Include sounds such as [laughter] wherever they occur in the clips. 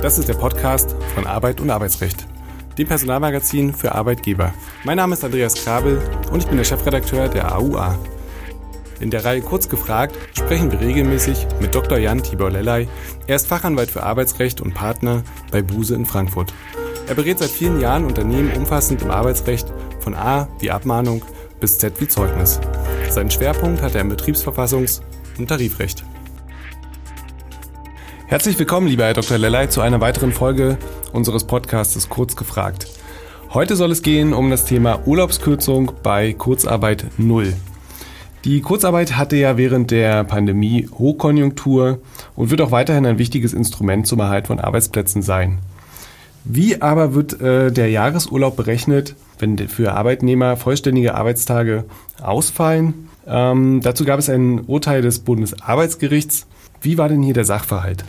Das ist der Podcast von Arbeit und Arbeitsrecht, dem Personalmagazin für Arbeitgeber. Mein Name ist Andreas Krabel und ich bin der Chefredakteur der AUA. In der Reihe Kurz gefragt sprechen wir regelmäßig mit Dr. Jan Tibor Lellay. Er ist Fachanwalt für Arbeitsrecht und Partner bei Buse in Frankfurt. Er berät seit vielen Jahren Unternehmen umfassend im Arbeitsrecht von A wie Abmahnung bis Z wie Zeugnis. Seinen Schwerpunkt hat er im Betriebsverfassungs- und Tarifrecht. Herzlich willkommen, lieber Herr Dr. Lellay, zu einer weiteren Folge unseres Podcasts Kurz gefragt. Heute soll es gehen um das Thema Urlaubskürzung bei Kurzarbeit Null. Die Kurzarbeit hatte ja während der Pandemie Hochkonjunktur und wird auch weiterhin ein wichtiges Instrument zum Erhalt von Arbeitsplätzen sein. Wie aber wird äh, der Jahresurlaub berechnet, wenn für Arbeitnehmer vollständige Arbeitstage ausfallen? Ähm, dazu gab es ein Urteil des Bundesarbeitsgerichts. Wie war denn hier der Sachverhalt?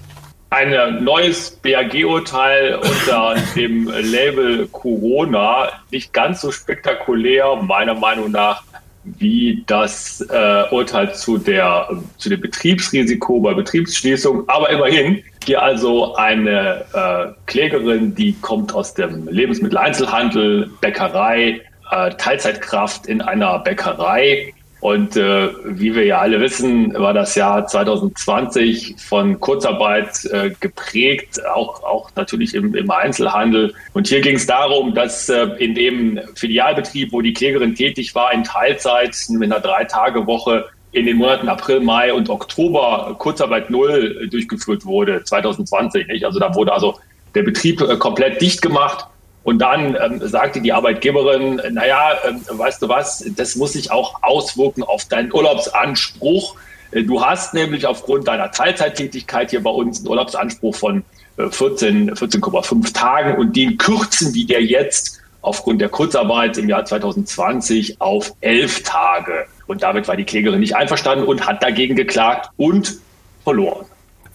Ein neues BAG-Urteil unter [laughs] dem Label Corona, nicht ganz so spektakulär, meiner Meinung nach, wie das äh, Urteil zu, der, zu dem Betriebsrisiko bei Betriebsschließung. Aber immerhin, hier also eine äh, Klägerin, die kommt aus dem Lebensmitteleinzelhandel, Bäckerei, äh, Teilzeitkraft in einer Bäckerei und äh, wie wir ja alle wissen, war das Jahr 2020 von Kurzarbeit äh, geprägt, auch, auch natürlich im, im Einzelhandel. Und hier ging es darum, dass äh, in dem Filialbetrieb, wo die Klägerin tätig war, in Teilzeit mit einer Drei-Tage-Woche in den Monaten April, Mai und Oktober Kurzarbeit Null durchgeführt wurde, 2020. Nicht? Also da wurde also der Betrieb äh, komplett dicht gemacht. Und dann ähm, sagte die Arbeitgeberin, naja, ähm, weißt du was, das muss sich auch auswirken auf deinen Urlaubsanspruch. Äh, du hast nämlich aufgrund deiner Teilzeittätigkeit hier bei uns einen Urlaubsanspruch von äh, 14, 14,5 Tagen und den kürzen die dir jetzt aufgrund der Kurzarbeit im Jahr 2020 auf elf Tage. Und damit war die Klägerin nicht einverstanden und hat dagegen geklagt und verloren.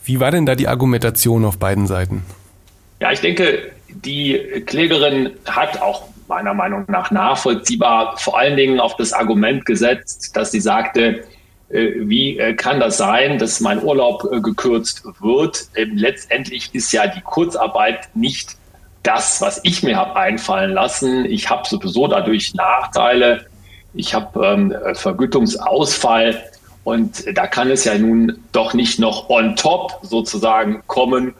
Wie war denn da die Argumentation auf beiden Seiten? Ja, ich denke, die Klägerin hat auch meiner Meinung nach nachvollziehbar vor allen Dingen auf das Argument gesetzt, dass sie sagte, äh, wie äh, kann das sein, dass mein Urlaub äh, gekürzt wird? Letztendlich ist ja die Kurzarbeit nicht das, was ich mir habe einfallen lassen. Ich habe sowieso dadurch Nachteile. Ich habe ähm, Vergütungsausfall. Und da kann es ja nun doch nicht noch on top sozusagen kommen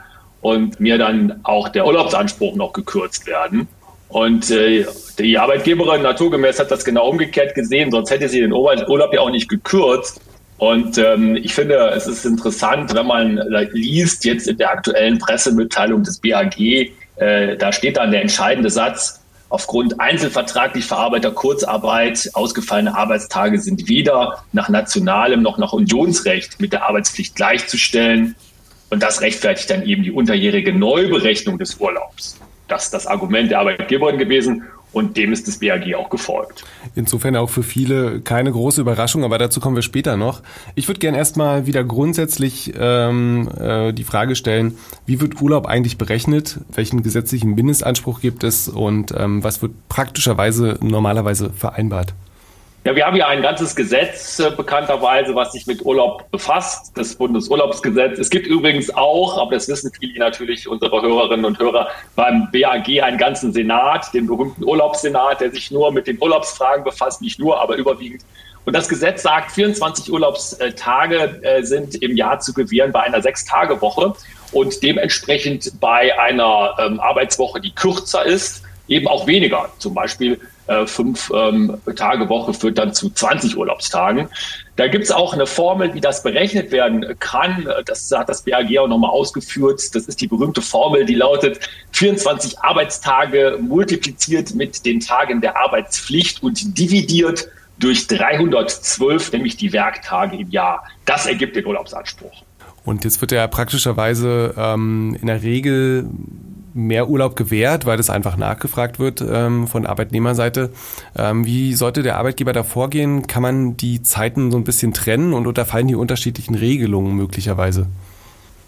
und mir dann auch der Urlaubsanspruch noch gekürzt werden. Und äh, die Arbeitgeberin naturgemäß hat das genau umgekehrt gesehen, sonst hätte sie den Urlaub ja auch nicht gekürzt. Und ähm, ich finde, es ist interessant, wenn man liest jetzt in der aktuellen Pressemitteilung des BAG, äh, da steht dann der entscheidende Satz, aufgrund einzelvertraglich verarbeiteter Kurzarbeit ausgefallene Arbeitstage sind weder nach nationalem noch nach Unionsrecht mit der Arbeitspflicht gleichzustellen. Und das rechtfertigt dann eben die unterjährige Neuberechnung des Urlaubs. Das ist das Argument der Arbeitgeberin gewesen und dem ist das BAG auch gefolgt. Insofern auch für viele keine große Überraschung, aber dazu kommen wir später noch. Ich würde gerne erstmal wieder grundsätzlich ähm, äh, die Frage stellen, wie wird Urlaub eigentlich berechnet? Welchen gesetzlichen Mindestanspruch gibt es und ähm, was wird praktischerweise normalerweise vereinbart? Ja, wir haben ja ein ganzes Gesetz äh, bekannterweise, was sich mit Urlaub befasst, das Bundesurlaubsgesetz. Es gibt übrigens auch, aber das wissen viele natürlich, unsere Hörerinnen und Hörer, beim BAG einen ganzen Senat, den berühmten Urlaubssenat, der sich nur mit den Urlaubsfragen befasst, nicht nur, aber überwiegend. Und das Gesetz sagt, 24 Urlaubstage äh, sind im Jahr zu gewähren bei einer Sechs-Tage-Woche und dementsprechend bei einer ähm, Arbeitswoche, die kürzer ist, eben auch weniger. Zum Beispiel äh, fünf ähm, Tage Woche führt dann zu 20 Urlaubstagen. Da gibt es auch eine Formel, wie das berechnet werden kann. Das hat das BAG auch nochmal ausgeführt. Das ist die berühmte Formel, die lautet 24 Arbeitstage multipliziert mit den Tagen der Arbeitspflicht und dividiert durch 312, nämlich die Werktage im Jahr. Das ergibt den Urlaubsanspruch. Und jetzt wird ja praktischerweise ähm, in der Regel mehr Urlaub gewährt, weil das einfach nachgefragt wird ähm, von Arbeitnehmerseite. Ähm, wie sollte der Arbeitgeber da vorgehen? Kann man die Zeiten so ein bisschen trennen und unterfallen die unterschiedlichen Regelungen möglicherweise?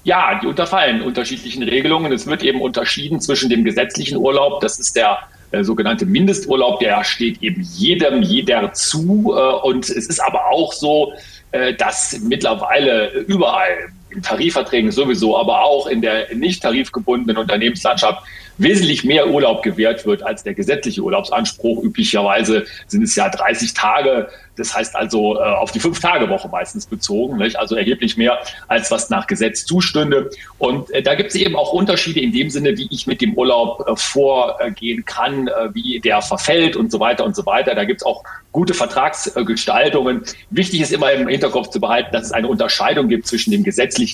Ja, die unterfallen unterschiedlichen Regelungen. Es wird eben unterschieden zwischen dem gesetzlichen Urlaub, das ist der äh, sogenannte Mindesturlaub, der steht eben jedem, jeder zu. Äh, und es ist aber auch so, äh, dass mittlerweile überall Tarifverträgen sowieso, aber auch in der nicht tarifgebundenen Unternehmenslandschaft wesentlich mehr Urlaub gewährt wird als der gesetzliche Urlaubsanspruch. Üblicherweise sind es ja 30 Tage das heißt also äh, auf die Fünf-Tage-Woche meistens bezogen, nicht? also erheblich mehr, als was nach Gesetz zustünde. Und äh, da gibt es eben auch Unterschiede in dem Sinne, wie ich mit dem Urlaub äh, vorgehen kann, äh, wie der verfällt und so weiter und so weiter. Da gibt es auch gute Vertragsgestaltungen. Wichtig ist immer im Hinterkopf zu behalten, dass es eine Unterscheidung gibt zwischen dem gesetzlichen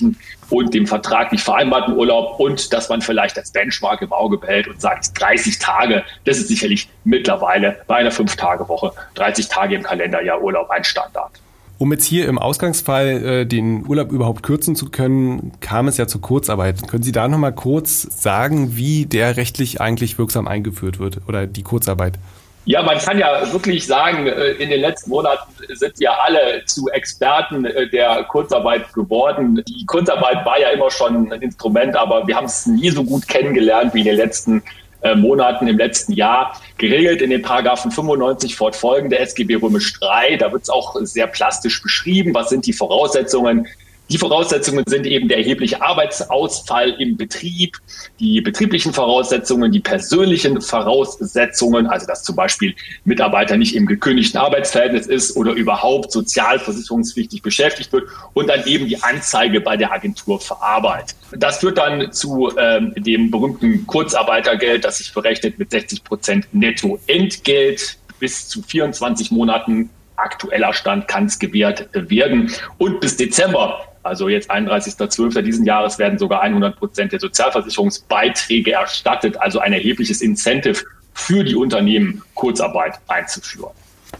und dem vertraglich vereinbarten Urlaub und dass man vielleicht als Benchmark im Auge behält und sagt, 30 Tage, das ist sicherlich mittlerweile bei einer Fünf-Tage-Woche, 30 Tage im Kalenderjahr Urlaub ein Standard. Um jetzt hier im Ausgangsfall äh, den Urlaub überhaupt kürzen zu können, kam es ja zur Kurzarbeit. Können Sie da nochmal kurz sagen, wie der rechtlich eigentlich wirksam eingeführt wird oder die Kurzarbeit? Ja, man kann ja wirklich sagen, äh, in den letzten Monaten sind ja alle zu Experten äh, der Kurzarbeit geworden. Die Kurzarbeit war ja immer schon ein Instrument, aber wir haben es nie so gut kennengelernt wie in den letzten äh, Monaten im letzten Jahr. Geregelt in den Paragraphen 95 fortfolgende SGB Römisch 3. Da wird es auch sehr plastisch beschrieben. Was sind die Voraussetzungen, die Voraussetzungen sind eben der erhebliche Arbeitsausfall im Betrieb, die betrieblichen Voraussetzungen, die persönlichen Voraussetzungen, also dass zum Beispiel Mitarbeiter nicht im gekündigten Arbeitsverhältnis ist oder überhaupt sozialversicherungspflichtig beschäftigt wird und dann eben die Anzeige bei der Agentur für Arbeit. Das führt dann zu ähm, dem berühmten Kurzarbeitergeld, das sich berechnet mit 60 Prozent Nettoentgelt bis zu 24 Monaten aktueller Stand kann es gewährt werden. Und bis Dezember also jetzt 31.12. diesen Jahres werden sogar 100 Prozent der Sozialversicherungsbeiträge erstattet, also ein erhebliches Incentive für die Unternehmen, Kurzarbeit einzuführen.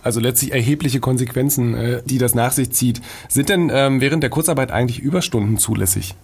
Also letztlich erhebliche Konsequenzen, äh, die das nach sich zieht. Sind denn ähm, während der Kurzarbeit eigentlich Überstunden zulässig?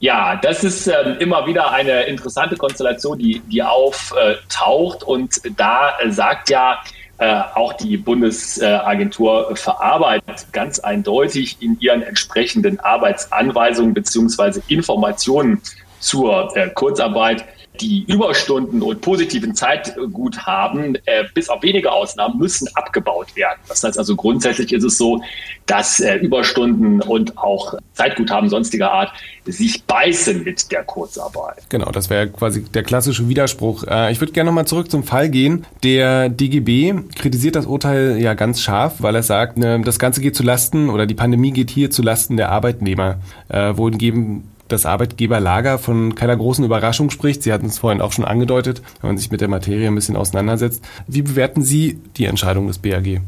Ja, das ist ähm, immer wieder eine interessante Konstellation, die, die auftaucht. Und da sagt ja äh, auch die Bundesagentur für Arbeit ganz eindeutig in ihren entsprechenden Arbeitsanweisungen beziehungsweise Informationen zur äh, Kurzarbeit die Überstunden und positiven Zeitguthaben, äh, bis auf wenige Ausnahmen, müssen abgebaut werden. Das heißt also grundsätzlich ist es so, dass äh, Überstunden und auch Zeitguthaben sonstiger Art sich beißen mit der Kurzarbeit. Genau, das wäre quasi der klassische Widerspruch. Äh, ich würde gerne nochmal zurück zum Fall gehen. Der DGB kritisiert das Urteil ja ganz scharf, weil er sagt, ne, das Ganze geht zu Lasten oder die Pandemie geht hier zu Lasten der Arbeitnehmer. Äh, wohingegen das Arbeitgeberlager von keiner großen Überraschung spricht. Sie hatten es vorhin auch schon angedeutet, wenn man sich mit der Materie ein bisschen auseinandersetzt. Wie bewerten Sie die Entscheidung des BAG?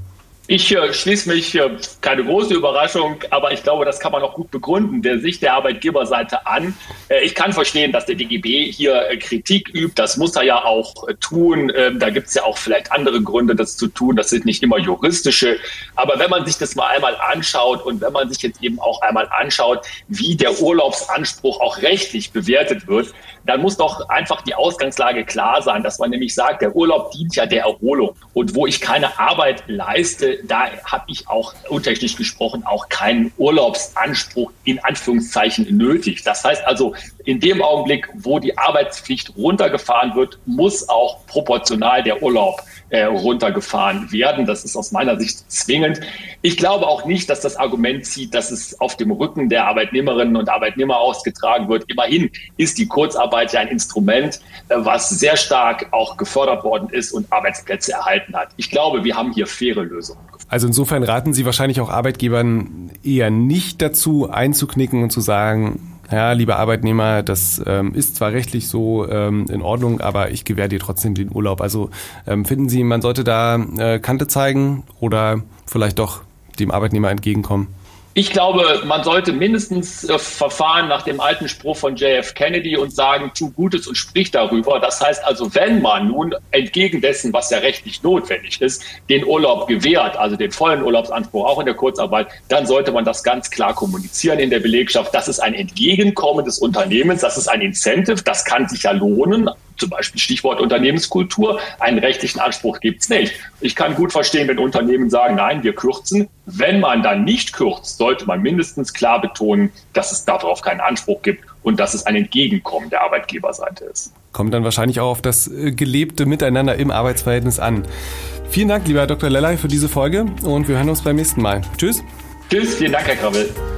Ich äh, schließe mich, äh, keine große Überraschung, aber ich glaube, das kann man auch gut begründen, der Sicht der Arbeitgeberseite an. Äh, ich kann verstehen, dass der DGB hier äh, Kritik übt. Das muss er ja auch äh, tun. Ähm, da gibt es ja auch vielleicht andere Gründe, das zu tun. Das sind nicht immer juristische. Aber wenn man sich das mal einmal anschaut und wenn man sich jetzt eben auch einmal anschaut, wie der Urlaubsanspruch auch rechtlich bewertet wird, dann muss doch einfach die Ausgangslage klar sein, dass man nämlich sagt, der Urlaub dient ja der Erholung. Und wo ich keine Arbeit leiste, da habe ich auch untechnisch gesprochen auch keinen Urlaubsanspruch in Anführungszeichen nötig. Das heißt also, in dem Augenblick, wo die Arbeitspflicht runtergefahren wird, muss auch proportional der Urlaub äh, runtergefahren werden. Das ist aus meiner Sicht zwingend. Ich glaube auch nicht, dass das Argument zieht, dass es auf dem Rücken der Arbeitnehmerinnen und Arbeitnehmer ausgetragen wird. Immerhin ist die Kurzarbeit ja ein Instrument, äh, was sehr stark auch gefördert worden ist und Arbeitsplätze erhalten hat. Ich glaube, wir haben hier faire Lösungen. Also insofern raten Sie wahrscheinlich auch Arbeitgebern eher nicht dazu einzuknicken und zu sagen, ja, lieber Arbeitnehmer, das ähm, ist zwar rechtlich so ähm, in Ordnung, aber ich gewähre dir trotzdem den Urlaub. Also ähm, finden Sie, man sollte da äh, Kante zeigen oder vielleicht doch dem Arbeitnehmer entgegenkommen? Ich glaube, man sollte mindestens äh, verfahren nach dem alten Spruch von JF Kennedy und sagen, tu Gutes und sprich darüber. Das heißt also, wenn man nun entgegen dessen, was ja rechtlich notwendig ist, den Urlaub gewährt, also den vollen Urlaubsanspruch auch in der Kurzarbeit, dann sollte man das ganz klar kommunizieren in der Belegschaft. Das ist ein Entgegenkommen des Unternehmens, das ist ein Incentive, das kann sich ja lohnen zum Beispiel Stichwort Unternehmenskultur, einen rechtlichen Anspruch gibt es nicht. Ich kann gut verstehen, wenn Unternehmen sagen, nein, wir kürzen. Wenn man dann nicht kürzt, sollte man mindestens klar betonen, dass es darauf keinen Anspruch gibt und dass es ein Entgegenkommen der Arbeitgeberseite ist. Kommt dann wahrscheinlich auch auf das gelebte Miteinander im Arbeitsverhältnis an. Vielen Dank, lieber Herr Dr. Lellay, für diese Folge und wir hören uns beim nächsten Mal. Tschüss. Tschüss, vielen Dank, Herr Krabbel.